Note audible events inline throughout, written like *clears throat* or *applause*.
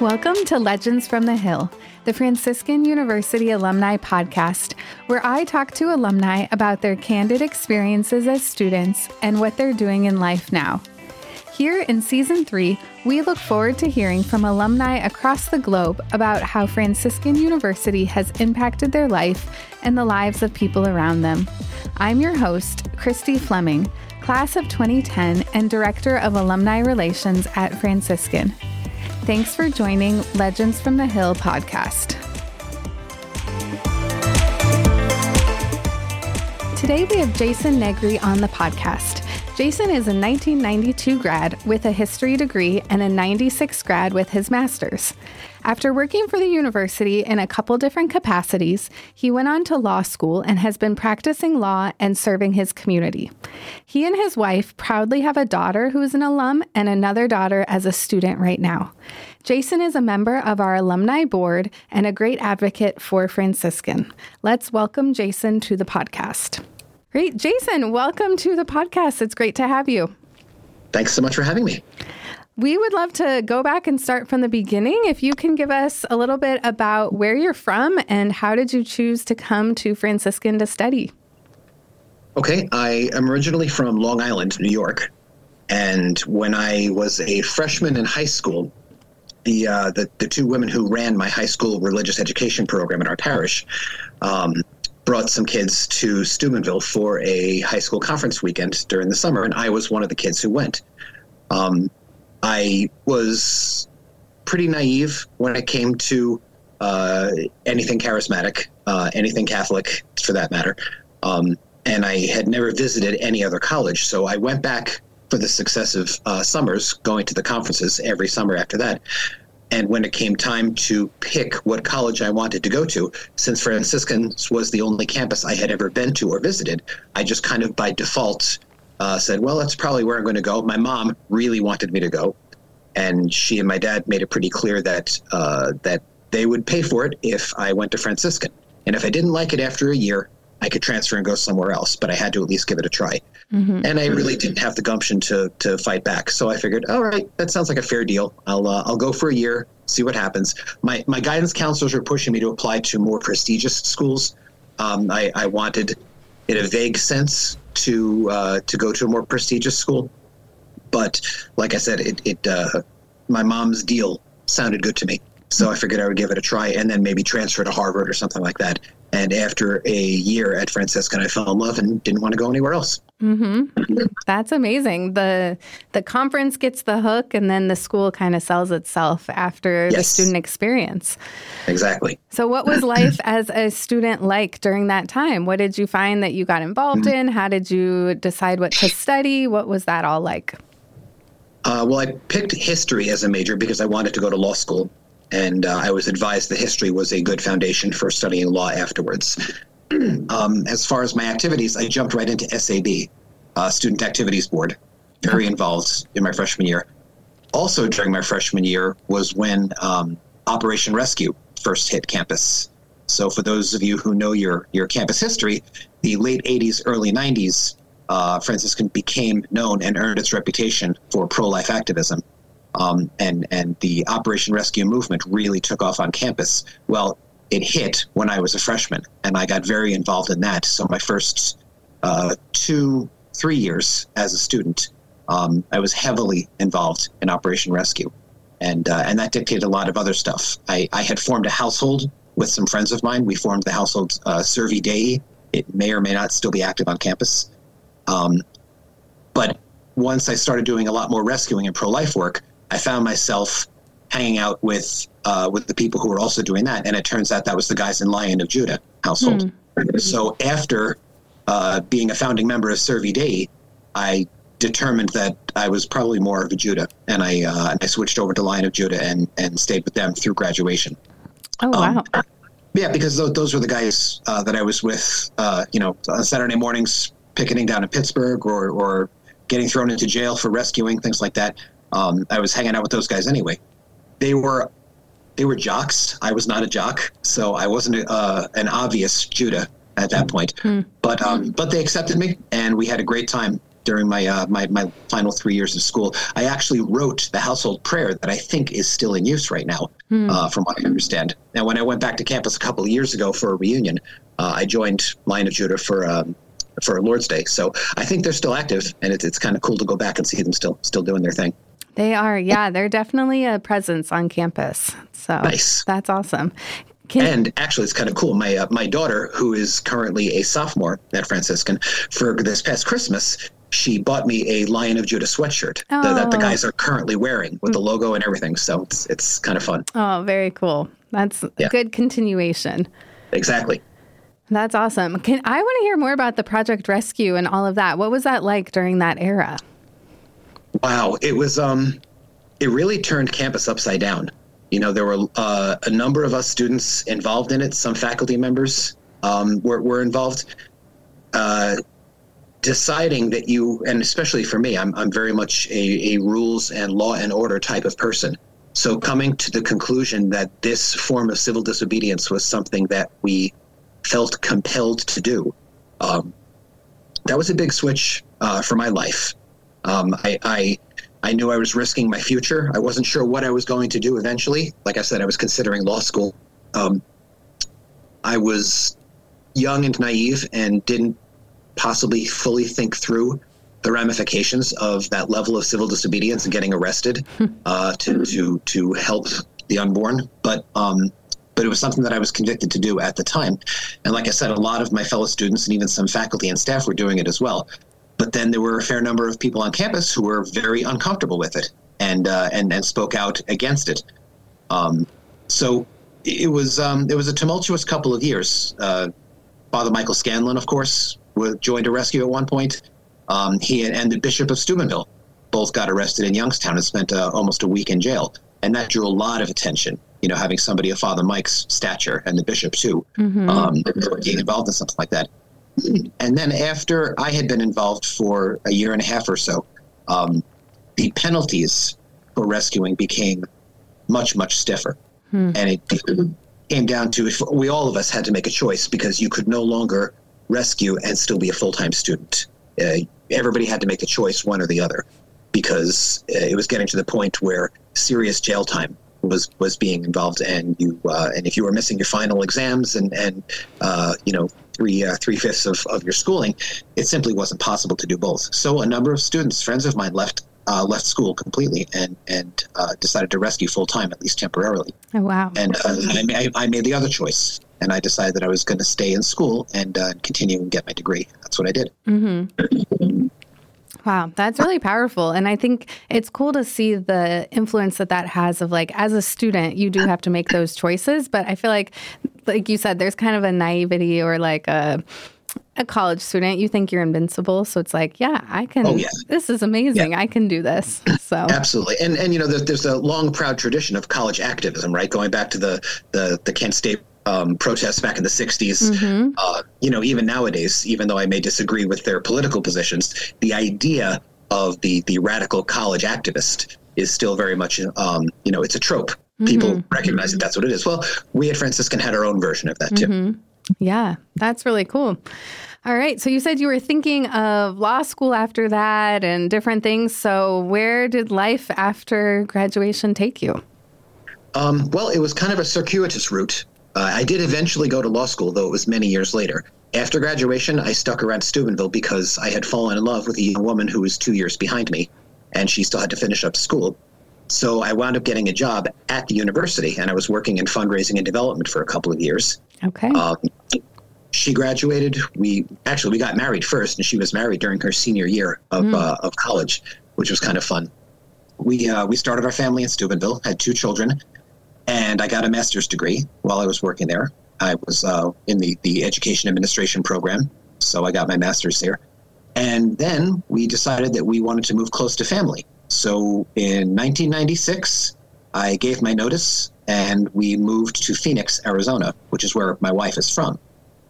Welcome to Legends from the Hill, the Franciscan University Alumni Podcast, where I talk to alumni about their candid experiences as students and what they're doing in life now. Here in Season 3, we look forward to hearing from alumni across the globe about how Franciscan University has impacted their life and the lives of people around them. I'm your host, Christy Fleming, class of 2010 and Director of Alumni Relations at Franciscan. Thanks for joining Legends from the Hill podcast. Today we have Jason Negri on the podcast. Jason is a 1992 grad with a history degree and a 96 grad with his master's. After working for the university in a couple different capacities, he went on to law school and has been practicing law and serving his community. He and his wife proudly have a daughter who is an alum and another daughter as a student right now. Jason is a member of our alumni board and a great advocate for Franciscan. Let's welcome Jason to the podcast. Great. Jason, welcome to the podcast. It's great to have you. Thanks so much for having me. We would love to go back and start from the beginning. If you can give us a little bit about where you're from and how did you choose to come to Franciscan to study? Okay, I am originally from Long Island, New York. And when I was a freshman in high school, the, uh, the, the two women who ran my high school religious education program in our parish um, brought some kids to Steubenville for a high school conference weekend during the summer, and I was one of the kids who went. Um, I was pretty naive when it came to uh, anything charismatic, uh, anything Catholic for that matter. Um, and I had never visited any other college. So I went back for the successive uh, summers, going to the conferences every summer after that. And when it came time to pick what college I wanted to go to, since Franciscans was the only campus I had ever been to or visited, I just kind of by default uh, said, well, that's probably where I'm going to go. My mom really wanted me to go. And she and my dad made it pretty clear that uh, that they would pay for it if I went to Franciscan. And if I didn't like it after a year, I could transfer and go somewhere else, but I had to at least give it a try. Mm-hmm. And I really didn't have the gumption to to fight back. So I figured, all right, that sounds like a fair deal. I'll uh, I'll go for a year, see what happens. My my guidance counselors were pushing me to apply to more prestigious schools. Um, I, I wanted, in a vague sense, to uh, to go to a more prestigious school. But like I said, it, it uh, my mom's deal sounded good to me. So I figured I would give it a try and then maybe transfer to Harvard or something like that. And after a year at Franciscan, I fell in love and didn't want to go anywhere else. Mm-hmm. That's amazing. the The conference gets the hook, and then the school kind of sells itself after yes. the student experience. Exactly. So, what was life *clears throat* as a student like during that time? What did you find that you got involved mm-hmm. in? How did you decide what to study? What was that all like? Uh, well, I picked history as a major because I wanted to go to law school and uh, I was advised that history was a good foundation for studying law afterwards. *clears throat* um, as far as my activities, I jumped right into SAB, uh, Student Activities Board, very involved in my freshman year. Also, during my freshman year was when um, Operation Rescue first hit campus. So, for those of you who know your your campus history, the late '80s, early '90s, uh, Franciscan became known and earned its reputation for pro-life activism um, and and the Operation Rescue movement really took off on campus. Well, it hit when I was a freshman, and I got very involved in that. So my first uh, two three years as a student, um, I was heavily involved in Operation Rescue, and uh, and that dictated a lot of other stuff. I, I had formed a household with some friends of mine. We formed the household uh, Servi Dei. It may or may not still be active on campus. Um, but once I started doing a lot more rescuing and pro life work, I found myself hanging out with uh, with the people who were also doing that, and it turns out that was the guys in Lion of Judah household. Mm. So after uh, being a founding member of Servi Dei, I determined that I was probably more of a Judah, and I uh, I switched over to Lion of Judah and and stayed with them through graduation. Oh wow! Um, yeah, because those, those were the guys uh, that I was with. Uh, you know, on Saturday mornings, picketing down in Pittsburgh, or or getting thrown into jail for rescuing things like that. Um, I was hanging out with those guys anyway. They were they were jocks. I was not a jock, so I wasn't uh, an obvious Judah at that point. Mm. But um, but they accepted me, and we had a great time during my, uh, my my final three years of school. I actually wrote the household prayer that I think is still in use right now, hmm. uh, from what I understand. Now, when I went back to campus a couple of years ago for a reunion, uh, I joined Lion of Judah for um, for Lord's Day. So I think they're still active, and it's it's kind of cool to go back and see them still still doing their thing. They are, yeah. They're definitely a presence on campus. So nice. That's awesome. Can and actually, it's kind of cool. My uh, my daughter, who is currently a sophomore at Franciscan, for this past Christmas, she bought me a Lion of Judah sweatshirt oh. that, that, the guys are currently wearing with the logo and everything. So it's it's kind of fun. Oh, very cool. That's yeah. good continuation. Exactly. That's awesome. Can I want to hear more about the Project Rescue and all of that? What was that like during that era? Wow, it was um it really turned campus upside down. You know, there were uh, a number of us students involved in it. Some faculty members um, were, were involved. Uh, deciding that you, and especially for me, I'm, I'm very much a, a rules and law and order type of person. So coming to the conclusion that this form of civil disobedience was something that we felt compelled to do, um, that was a big switch uh, for my life. Um, I, I I knew I was risking my future. I wasn't sure what I was going to do eventually. Like I said, I was considering law school. Um, I was young and naive and didn't possibly fully think through the ramifications of that level of civil disobedience and getting arrested *laughs* uh, to, to to help the unborn. But um, but it was something that I was convicted to do at the time. And like I said, a lot of my fellow students and even some faculty and staff were doing it as well. But then there were a fair number of people on campus who were very uncomfortable with it and uh, and and spoke out against it. Um, so it was um, it was a tumultuous couple of years. Uh, Father Michael Scanlon, of course, joined a rescue at one point. Um, he and the Bishop of Steubenville both got arrested in Youngstown and spent uh, almost a week in jail, and that drew a lot of attention. You know, having somebody of Father Mike's stature and the bishop too mm-hmm. um, getting involved in something like that. And then after I had been involved for a year and a half or so, um, the penalties for rescuing became much, much stiffer. Hmm. And it came down to if we all of us had to make a choice because you could no longer rescue and still be a full time student. Uh, everybody had to make a choice, one or the other, because uh, it was getting to the point where serious jail time was was being involved, and you uh, and if you were missing your final exams and and uh, you know three uh, three fifths of, of your schooling, it simply wasn't possible to do both. So a number of students, friends of mine, left uh, left school completely and and uh, decided to rescue full time, at least temporarily. Oh wow! And uh, I, I, made the other choice, and I decided that I was going to stay in school and uh, continue and get my degree. That's what I did. Mm-hmm. *clears throat* Wow, that's really powerful. And I think it's cool to see the influence that that has of like, as a student, you do have to make those choices. But I feel like, like you said, there's kind of a naivety or like a, a college student, you think you're invincible. So it's like, yeah, I can. Oh, yeah. This is amazing. Yeah. I can do this. So absolutely, and and you know, there's, there's a long, proud tradition of college activism, right? Going back to the the the Kent State um, protests back in the 60s. Mm-hmm. Uh, you know, even nowadays, even though I may disagree with their political positions, the idea of the the radical college activist is still very much, um, you know, it's a trope. Mm-hmm. People recognize that that's what it is. Well, we at Franciscan had our own version of that too. Mm-hmm. Yeah, that's really cool. All right. So you said you were thinking of law school after that and different things. So where did life after graduation take you? Um, well, it was kind of a circuitous route. Uh, I did eventually go to law school, though it was many years later. After graduation, I stuck around Steubenville because I had fallen in love with a young woman who was two years behind me, and she still had to finish up school. So I wound up getting a job at the university, and I was working in fundraising and development for a couple of years. Okay. Um, she graduated. We actually we got married first, and she was married during her senior year of mm. uh, of college, which was kind of fun. We uh, we started our family in Steubenville, had two children, and I got a master's degree while I was working there. I was uh, in the, the education administration program, so I got my master's there. And then we decided that we wanted to move close to family. So in 1996, I gave my notice and we moved to Phoenix, Arizona, which is where my wife is from.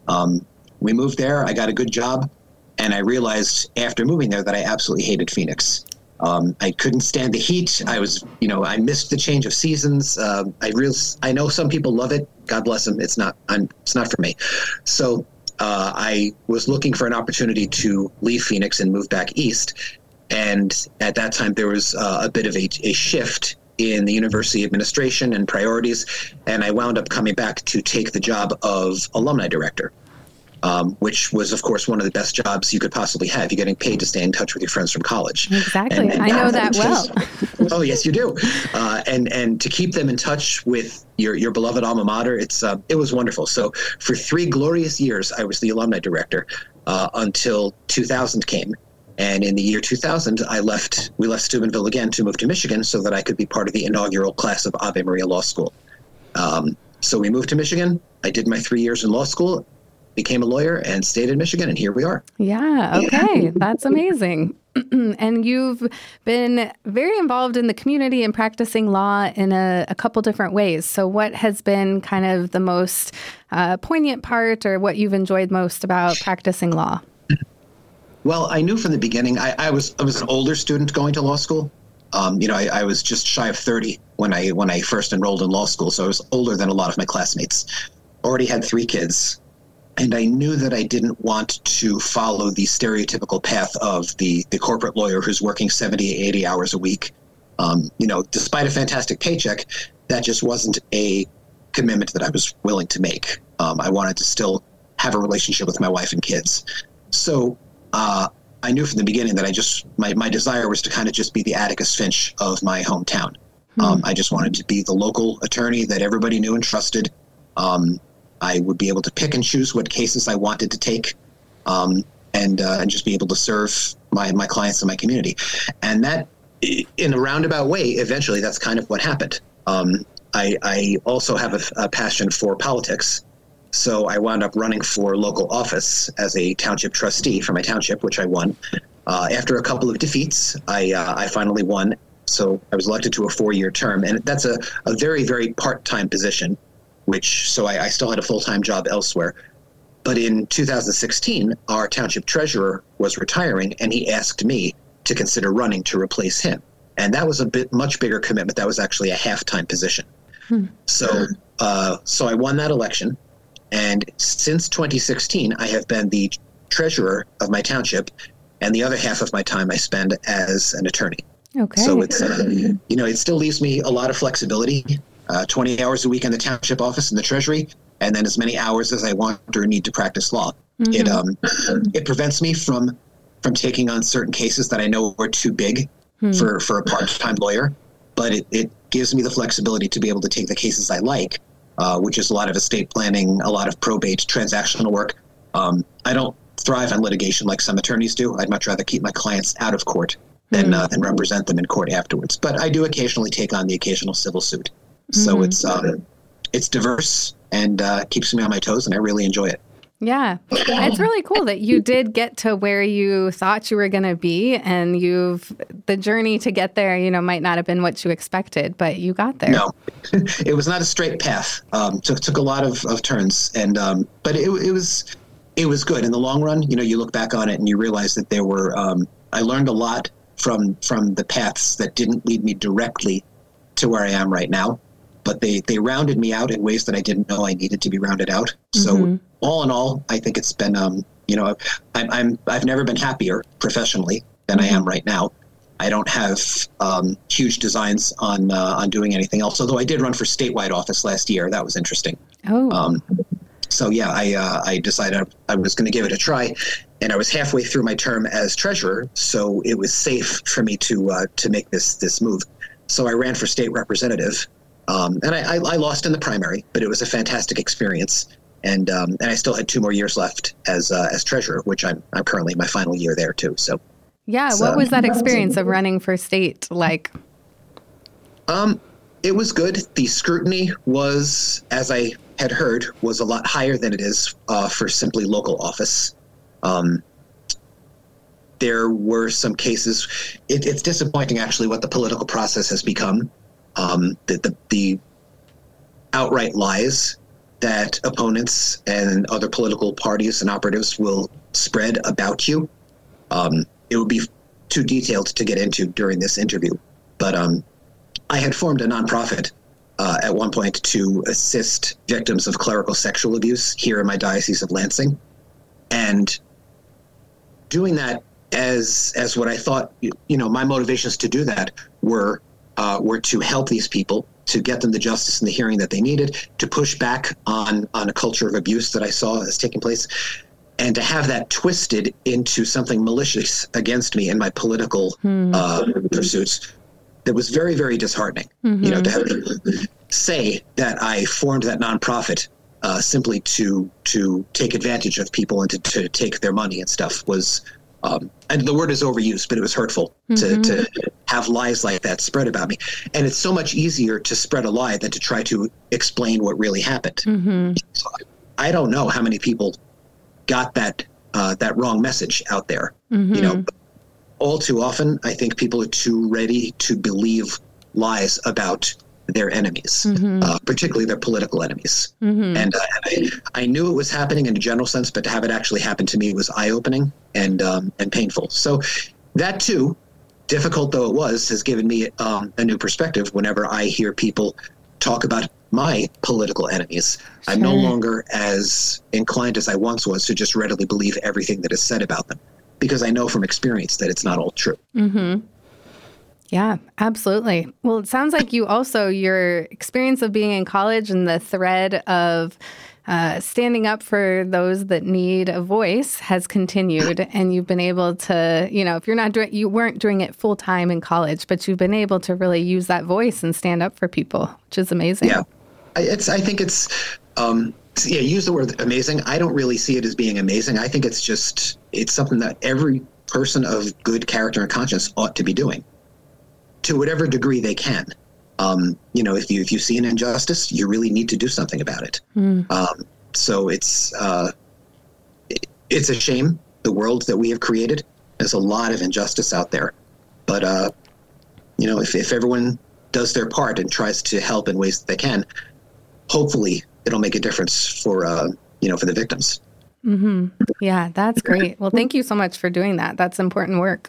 Um, we moved there, I got a good job, and I realized after moving there that I absolutely hated Phoenix. Um, I couldn't stand the heat. I was, you know, I missed the change of seasons. Uh, I real, I know some people love it. God bless them. It's not. I'm. It's not for me. So uh, I was looking for an opportunity to leave Phoenix and move back east. And at that time, there was uh, a bit of a, a shift in the university administration and priorities. And I wound up coming back to take the job of alumni director um, which was, of course, one of the best jobs you could possibly have. You're getting paid to stay in touch with your friends from college. Exactly, and, and I know that well. oh yes, you do. Uh, and and to keep them in touch with your your beloved alma mater, it's uh, it was wonderful. So for three glorious years, I was the alumni director uh, until 2000 came. And in the year 2000, I left. We left Steubenville again to move to Michigan, so that I could be part of the inaugural class of Ave Maria Law School. Um, so we moved to Michigan. I did my three years in law school, became a lawyer and stayed in Michigan, and here we are. Yeah, *laughs* okay. That's amazing. *clears throat* and you've been very involved in the community and practicing law in a, a couple different ways. So, what has been kind of the most uh, poignant part or what you've enjoyed most about practicing law? Well, I knew from the beginning, I, I was I was an older student going to law school. Um, you know, I, I, was just shy of 30 when I when I first enrolled in law school, so I was older than a lot of my classmates. Already had three kids, and I knew that I didn't want to follow the stereotypical path of the, the corporate lawyer who's working 70, 80 hours a week. Um, you know, despite a fantastic paycheck, that just wasn't a commitment that I was willing to make. Um, I wanted to still have a relationship with my wife and kids. So uh, I knew from the beginning that I just, my, my desire was to kind of just be the Atticus Finch of my hometown. Hmm. Um, I just wanted to be the local attorney that everybody knew and trusted. Um, I would be able to pick and choose what cases I wanted to take, um, and uh, and just be able to serve my my clients and my community, and that in a roundabout way, eventually, that's kind of what happened. Um, I, I also have a, a, passion for politics, so I wound up running for local office as a township trustee for my township, which I won. Uh, after a couple of defeats, I uh, I finally won. So I was elected to a four-year term, and that's a, a very very part-time position which so I, I still had a full time job elsewhere. But in 2016, our township treasurer was retiring, and he asked me to consider running to replace him. And that was a bit much bigger commitment. That was actually a half time position. Hmm. So, uh, so I won that election, and since 2016, I have been the treasurer of my township, and the other half of my time I spend as an attorney. Okay. So it's uh, you know it still leaves me a lot of flexibility uh, 20 hours a week in the township office in the treasury, and then as many hours as I want or need to practice law. Mm-hmm. It um, it prevents me from from taking on certain cases that I know are too big hmm. for, for a part time lawyer, but it, it gives me the flexibility to be able to take the cases I like, uh, which is a lot of estate planning, a lot of probate, transactional work. Um, I don't thrive on litigation like some attorneys do. I'd much rather keep my clients out of court than, hmm. uh, than represent them in court afterwards. But I do occasionally take on the occasional civil suit. So mm-hmm. it's um, it's diverse and uh, keeps me on my toes, and I really enjoy it. Yeah. It's really cool that you did get to where you thought you were going to be and you've the journey to get there, you know, might not have been what you expected, but you got there. No. *laughs* it was not a straight path. Um, took took a lot of, of turns and um, but it, it was it was good in the long run. You know, you look back on it and you realize that there were um, I learned a lot from from the paths that didn't lead me directly to where I am right now but they they rounded me out in ways that I didn't know I needed to be rounded out. So mm-hmm. all in all, I think it's been um, you know I'm, I'm I've never been happier professionally than I am right now. I don't have um, huge designs on uh, on doing anything else. Although I did run for statewide office last year, that was interesting. Oh. Um, so yeah, I uh, I decided I was going to give it a try, and I was halfway through my term as treasurer, so it was safe for me to uh, to make this this move. So I ran for state representative, um, and I, I, I, lost in the primary, but it was a fantastic experience. And um, and I still had two more years left as uh, as treasurer, which I'm I'm currently in my final year there too. So yeah, so, what was that experience of running for state like? Um, it was good. The scrutiny was, as I had heard, was a lot higher than it is uh, for simply local office. Um, there were some cases. It, it's disappointing, actually, what the political process has become um, the, the, the outright lies that opponents and other political parties and operatives will spread about you. Um, it would be too detailed to get into during this interview, but um, I had formed a nonprofit uh, at one point to assist victims of clerical sexual abuse here in my diocese of Lansing. and doing that as as what I thought you know my motivations to do that were uh, were to help these people to get them the justice and the hearing that they needed to push back on on a culture of abuse that I saw as taking place and to have that twisted into something malicious against me in my political hmm. uh, pursuits that was very very disheartening mm-hmm. you know to have say that I formed that nonprofit uh, simply to to take advantage of people and to, to take their money and stuff was um, and the word is overused, but it was hurtful mm-hmm. to, to have lies like that spread about me. And it's so much easier to spread a lie than to try to explain what really happened. Mm-hmm. So I don't know how many people got that uh, that wrong message out there. Mm-hmm. You know, all too often, I think people are too ready to believe lies about their enemies, mm-hmm. uh, particularly their political enemies. Mm-hmm. And, uh, I, I, knew it was happening in a general sense, but to have it actually happen to me was eye opening and um, and painful. So that too, difficult though it was, has given me um, a new perspective. Whenever I hear people talk about my political enemies, sure. I'm no longer as inclined as I once was to just readily believe everything that is said about them, because I know from experience that it's not all true. Mm-hmm. Yeah, absolutely. Well, it sounds like you also, your experience of being in college and the thread of uh, standing up for those that need a voice has continued. *clears throat* And you've been able to, you know, if you're not doing, you weren't doing it full time in college, but you've been able to really use that voice and stand up for people, which is amazing. Yeah. It's, I think it's, um, yeah, use the word amazing. I don't really see it as being amazing. I think it's just, it's something that every person of good character and conscience ought to be doing to whatever degree they can. Um, you know, if you if you see an injustice, you really need to do something about it. Mm. Um, so it's uh, it, it's a shame the world that we have created. There's a lot of injustice out there, but uh, you know, if if everyone does their part and tries to help in ways that they can, hopefully it'll make a difference for uh, you know for the victims. Mm-hmm. Yeah, that's great. Well, thank you so much for doing that. That's important work.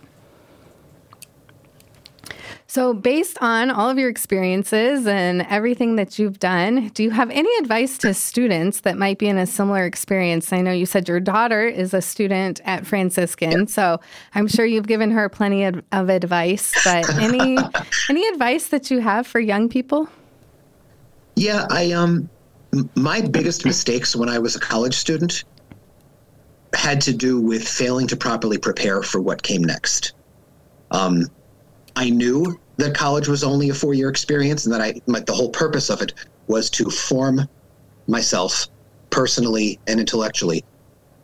So, based on all of your experiences and everything that you've done, do you have any advice to students that might be in a similar experience? I know you said your daughter is a student at Franciscan, so I'm sure you've given her plenty of, of advice. But *laughs* any any advice that you have for young people? Yeah, I um, my biggest mistakes when I was a college student had to do with failing to properly prepare for what came next. Um, I knew that college was only a four year experience and that I, my, the whole purpose of it was to form myself personally and intellectually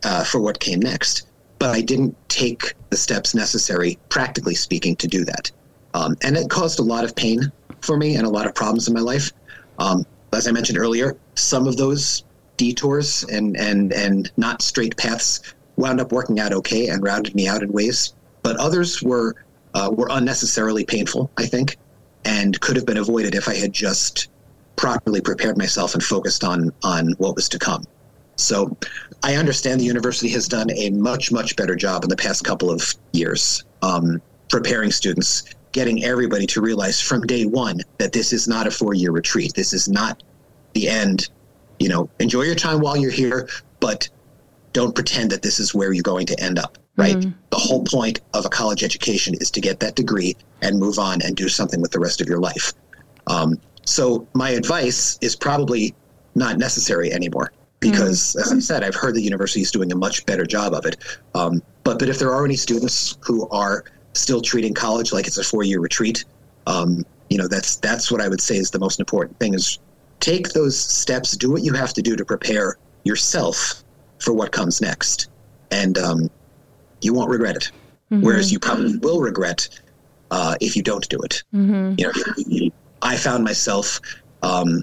uh, for what came next. But I didn't take the steps necessary, practically speaking, to do that. Um, and it caused a lot of pain for me and a lot of problems in my life. Um, as I mentioned earlier, some of those detours and, and, and not straight paths wound up working out okay and rounded me out in ways. But others were uh, were unnecessarily painful, I think, and could have been avoided if I had just properly prepared myself and focused on on what was to come. So I understand the university has done a much much better job in the past couple of years um, preparing students, getting everybody to realize from day one that this is not a four year retreat. This is not the end. You know, enjoy your time while you're here, but don't pretend that this is where you're going to end up right? Mm. The whole point of a college education is to get that degree and move on and do something with the rest of your life. Um, so my advice is probably not necessary anymore because, mm. as I said, I've heard the university is doing a much better job of it. Um, but but if there are any students who are still treating college like it's a four year retreat, um, you know that's that's what I would say is the most important thing is take those steps, do what you have to do to prepare yourself for what comes next, and um, you won't regret it. Mm-hmm. Whereas you probably will regret uh, if you don't do it. Mm-hmm. You know, I found myself um,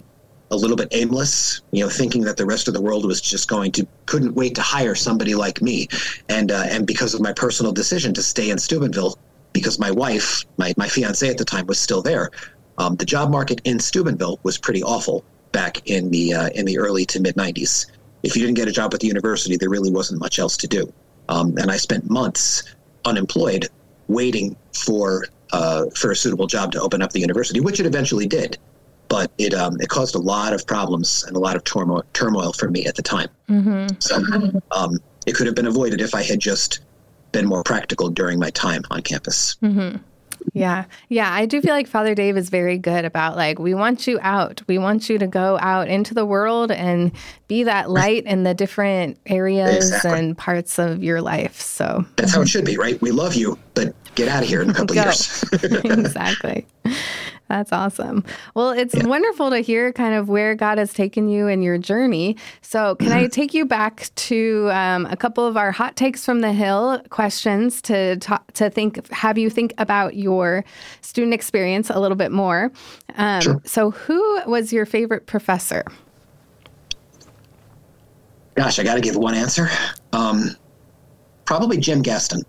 a little bit aimless, you know, thinking that the rest of the world was just going to couldn't wait to hire somebody like me, and uh, and because of my personal decision to stay in Steubenville, because my wife, my my fiance at the time, was still there. Um, the job market in Steubenville was pretty awful back in the uh, in the early to mid '90s. If you didn't get a job at the university, there really wasn't much else to do. Um, and I spent months unemployed waiting for uh, for a suitable job to open up the university, which it eventually did. But it um, it caused a lot of problems and a lot of turmoil, turmoil for me at the time. Mm-hmm. So um, it could have been avoided if I had just been more practical during my time on campus. Mm-hmm. Yeah. Yeah. I do feel like Father Dave is very good about like, we want you out. We want you to go out into the world and be that light in the different areas exactly. and parts of your life. So that's how it mhm. should be, right? We love you, but get out of here in a couple years. *laughs* *laughs* exactly. That's awesome. Well, it's yeah. wonderful to hear kind of where God has taken you in your journey. So, can I mm-hmm. take you back to um, a couple of our hot takes from the Hill questions to talk, to think, have you think about your student experience a little bit more? Um, sure. So, who was your favorite professor? Gosh, I got to give one answer. Um, probably Jim Gaston.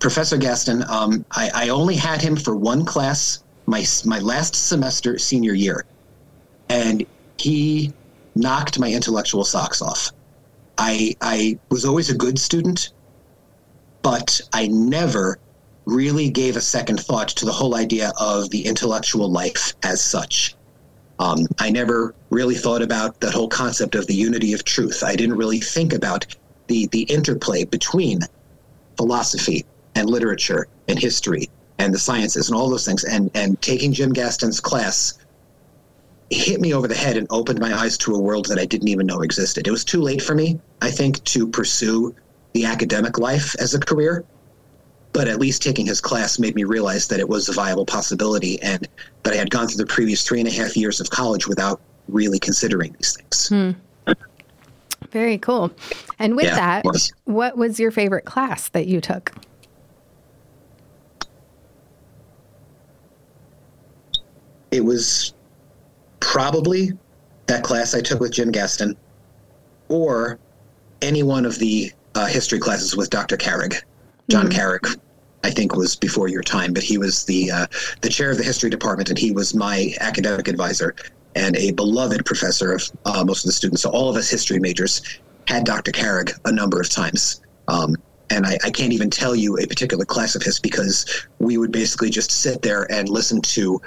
Professor Gaston, um, I, I, only had him for one class my my last semester senior year, and he knocked my intellectual socks off. I I was always a good student, but I never really gave a second thought to the whole idea of the intellectual life as such. Um, I never really thought about that whole concept of the unity of truth. I didn't really think about the the interplay between philosophy and literature and history and the sciences and all those things. And and taking Jim Gaston's class hit me over the head and opened my eyes to a world that I didn't even know existed. It was too late for me, I think, to pursue the academic life as a career. But at least taking his class made me realize that it was a viable possibility and that I had gone through the previous three and a half years of college without really considering these things. Hmm. Very cool. And with yeah, that, was. what was your favorite class that you took? It was probably that class I took with Jim Gaston or any one of the uh, history classes with Dr. Carrig. John mm. Carrig, I think, was before your time, but he was the uh, the chair of the history department, and he was my academic advisor and a beloved professor of uh, most of the students. So all of us history majors had Dr. Carrig a number of times. Um, and I, I, can't even tell you a particular class of his because we would basically just sit there and listen to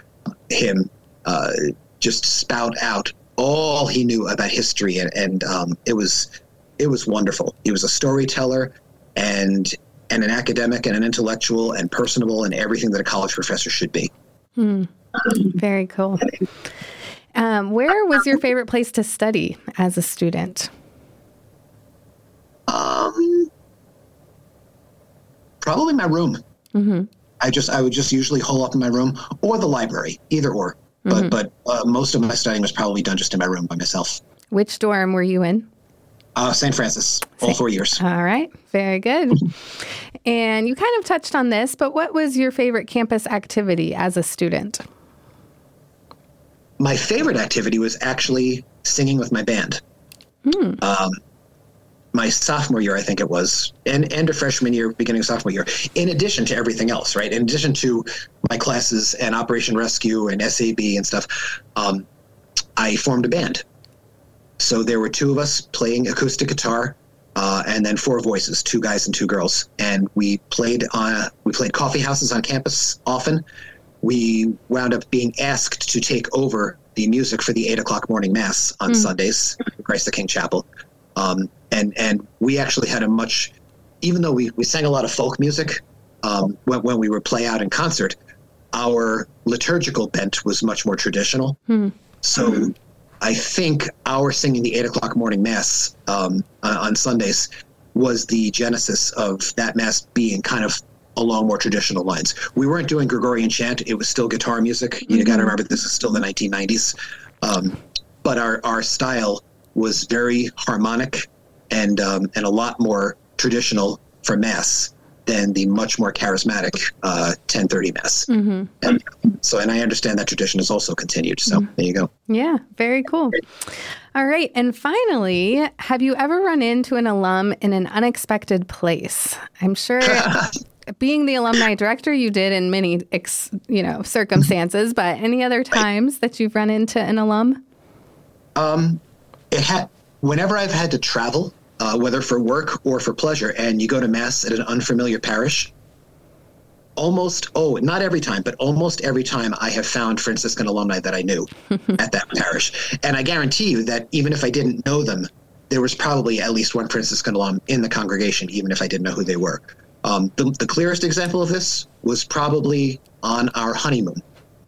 him uh, just spout out all he knew about history, and, and um, it was it was wonderful. He was a storyteller and and an academic and an intellectual and personable and everything that a college professor should be. Hmm. Very cool. Um, where was your favorite place to study as a student? Um, probably my room. Mm-hmm. I just I would just usually hole up in my room or the library, either or. But mm-hmm. but uh, most of my studying was probably done just in my room by myself. Which dorm were you in? Uh, St. Francis, all four years. All right, very good. *laughs* and you kind of touched on this, but what was your favorite campus activity as a student? My favorite activity was actually singing with my band. Hmm. Um, my sophomore year, I think it was, and and a freshman year, beginning of sophomore year. In addition to everything else, right? In addition to my classes and Operation Rescue and SAB and stuff, um, I formed a band. So there were two of us playing acoustic guitar, uh, and then four voices, two guys and two girls, and we played on we played coffee houses on campus often. We wound up being asked to take over the music for the eight o'clock morning mass on mm. Sundays, Christ the King Chapel. Um, and and we actually had a much, even though we, we sang a lot of folk music um, when, when we would play out in concert, our liturgical bent was much more traditional. Hmm. So I think our singing the eight o'clock morning mass um, on Sundays was the genesis of that mass being kind of along more traditional lines. We weren't doing Gregorian chant; it was still guitar music. You mm-hmm. got to remember this is still the 1990s, um, but our our style was very harmonic and um, and a lot more traditional for mass than the much more charismatic uh, 1030 mass. Mm-hmm. And so, and I understand that tradition has also continued. So mm-hmm. there you go. Yeah, very cool. All right. And finally, have you ever run into an alum in an unexpected place? I'm sure *laughs* being the alumni director, you did in many, ex, you know, circumstances, but any other times that you've run into an alum? Um, it had whenever I've had to travel, uh, whether for work or for pleasure, and you go to mass at an unfamiliar parish. Almost, oh, not every time, but almost every time I have found Franciscan alumni that I knew *laughs* at that parish. And I guarantee you that even if I didn't know them there was probably at least one Franciscan alum in the congregation, even if I didn't know who they were. Um, the, the, clearest example of this was probably on our honeymoon.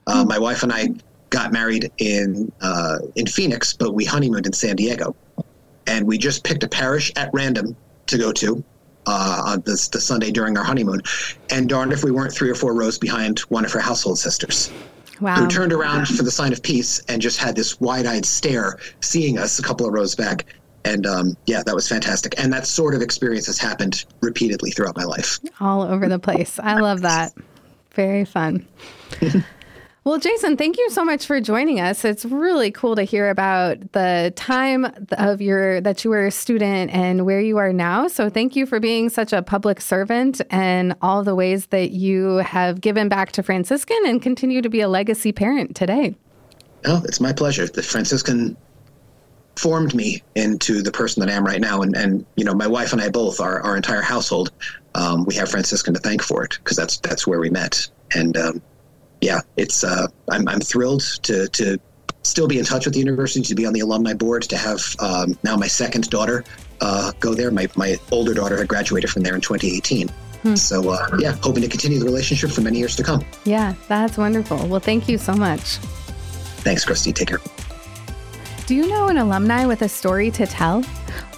Uh, mm. My wife and I got married in uh, in Phoenix, but we honeymooned in San Diego, and we just picked a parish at random to go to uh, on this, the Sunday during our honeymoon. And darned if we weren't three or four rows behind one of her household sisters. Wow. Who turned around for the sign of peace and just had this wide eyed stare, seeing us a couple of rows back. And um, yeah, that was fantastic. And that sort of experience has happened repeatedly throughout my life. All over the place. I love that. Very fun. *laughs* Well, Jason, thank you so much for joining us. It's really cool to hear about the time of your that you were a student and where you are now. So, thank you for being such a public servant and all the ways that you have given back to Franciscan and continue to be a legacy parent today. Oh, it's my pleasure. The Franciscan formed me into the person that I am right now. And, and you know, my wife and I both, our, our entire household, um, we have Franciscan to thank for it because that's that's where we met. And um, yeah, it's uh, I'm I'm thrilled to to still be in touch with the university, to be on the alumni board, to have um, now my second daughter uh, go there. My my older daughter had graduated from there in 2018. Hmm. So uh, yeah, hoping to continue the relationship for many years to come. Yeah, that's wonderful. Well, thank you so much. Thanks, Christy. Take care. Do you know an alumni with a story to tell?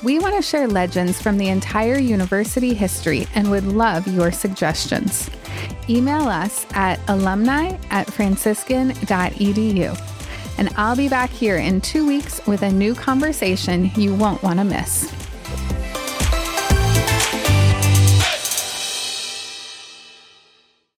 We want to share legends from the entire university history and would love your suggestions. Email us at alumni at franciscan.edu. And I'll be back here in two weeks with a new conversation you won't want to miss.